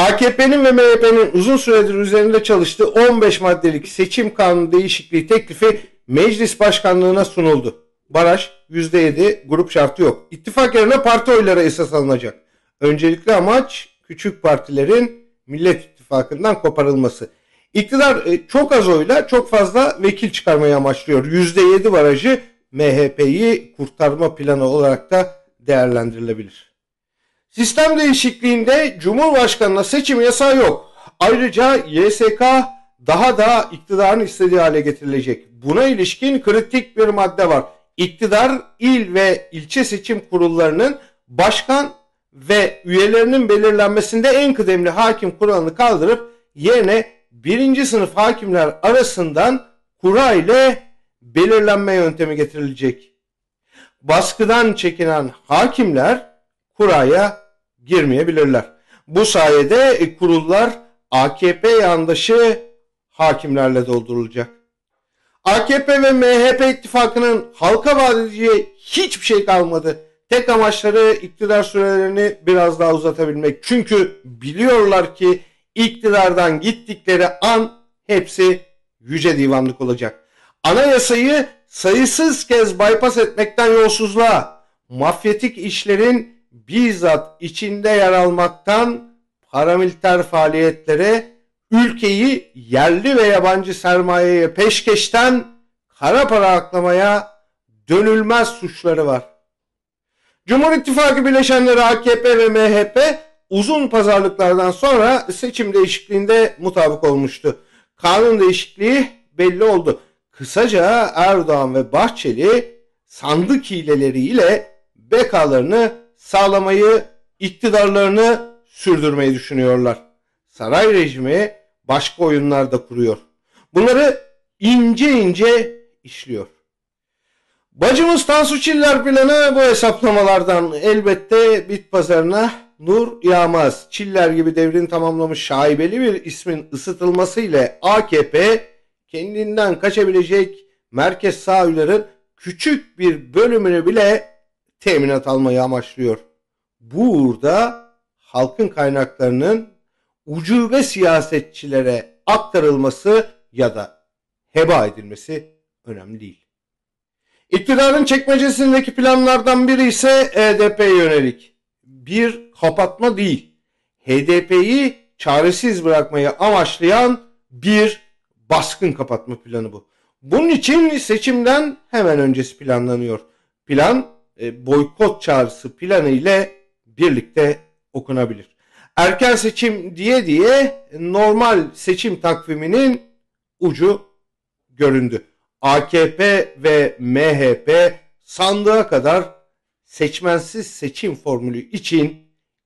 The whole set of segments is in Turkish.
AKP'nin ve MHP'nin uzun süredir üzerinde çalıştığı 15 maddelik seçim kanunu değişikliği teklifi meclis başkanlığına sunuldu. Baraj %7 grup şartı yok. İttifak yerine parti oyları esas alınacak. Öncelikli amaç küçük partilerin Millet İttifakı'ndan koparılması. İktidar e, çok az oyla çok fazla vekil çıkarmayı amaçlıyor. %7 barajı MHP'yi kurtarma planı olarak da değerlendirilebilir. Sistem değişikliğinde Cumhurbaşkanı'na seçim yasağı yok. Ayrıca YSK daha da iktidarın istediği hale getirilecek. Buna ilişkin kritik bir madde var. İktidar il ve ilçe seçim kurullarının başkan ve üyelerinin belirlenmesinde en kıdemli hakim kuralını kaldırıp yerine birinci sınıf hakimler arasından kura ile belirlenme yöntemi getirilecek. Baskıdan çekinen hakimler kuraya girmeyebilirler. Bu sayede kurullar AKP yandaşı hakimlerle doldurulacak. AKP ve MHP ittifakının halka vaat edeceği hiçbir şey kalmadı. Tek amaçları iktidar sürelerini biraz daha uzatabilmek. Çünkü biliyorlar ki iktidardan gittikleri an hepsi yüce divanlık olacak. Anayasayı sayısız kez bypass etmekten yolsuzluğa, mafyatik işlerin bizzat içinde yer almaktan paramiliter faaliyetlere, ülkeyi yerli ve yabancı sermayeye peşkeşten kara para aklamaya dönülmez suçları var. Cumhur İttifakı bileşenleri AKP ve MHP uzun pazarlıklardan sonra seçim değişikliğinde mutabık olmuştu. Kanun değişikliği belli oldu. Kısaca Erdoğan ve Bahçeli sandık hileleriyle bekalarını sağlamayı, iktidarlarını sürdürmeyi düşünüyorlar. Saray rejimi başka oyunlar da kuruyor. Bunları ince ince işliyor. Bacımız Tansu Çiller planı bu hesaplamalardan elbette bit pazarına nur yağmaz. Çiller gibi devrini tamamlamış şaibeli bir ismin ısıtılması ile AKP kendinden kaçabilecek merkez sağ küçük bir bölümünü bile teminat almayı amaçlıyor. Bu uğurda halkın kaynaklarının ucube siyasetçilere aktarılması ya da heba edilmesi önemli değil. İktidarın çekmecesindeki planlardan biri ise HDP'ye yönelik. Bir kapatma değil, HDP'yi çaresiz bırakmayı amaçlayan bir baskın kapatma planı bu. Bunun için seçimden hemen öncesi planlanıyor. Plan e, boykot çağrısı planı ile birlikte okunabilir. Erken seçim diye diye normal seçim takviminin ucu göründü. AKP ve MHP sandığa kadar seçmensiz seçim formülü için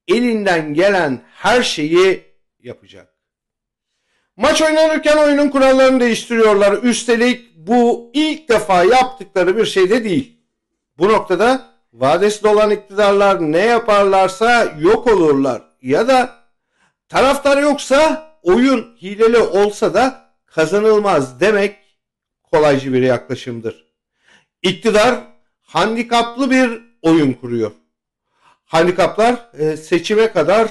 elinden gelen her şeyi yapacak. Maç oynanırken oyunun kurallarını değiştiriyorlar. Üstelik bu ilk defa yaptıkları bir şey de değil. Bu noktada vadesi olan iktidarlar ne yaparlarsa yok olurlar. Ya da taraftar yoksa oyun hileli olsa da kazanılmaz demek kolaycı bir yaklaşımdır. İktidar handikaplı bir oyun kuruyor. Handikaplar e, seçime kadar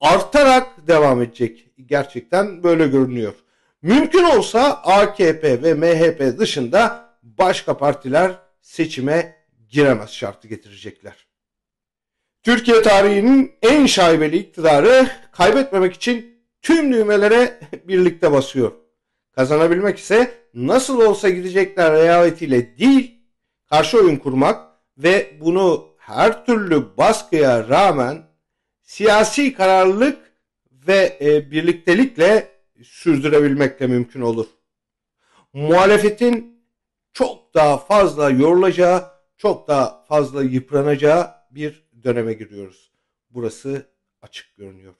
artarak devam edecek. Gerçekten böyle görünüyor. Mümkün olsa AKP ve MHP dışında başka partiler seçime giremez şartı getirecekler. Türkiye tarihinin en şaibeli iktidarı kaybetmemek için tüm düğmelere birlikte basıyor. Kazanabilmek ise nasıl olsa gidecekler realitiyle değil, karşı oyun kurmak ve bunu her türlü baskıya rağmen siyasi kararlılık ve e, birliktelikle sürdürebilmekle mümkün olur. Muhalefetin çok daha fazla yorulacağı, çok daha fazla yıpranacağı bir döneme giriyoruz. Burası açık görünüyor.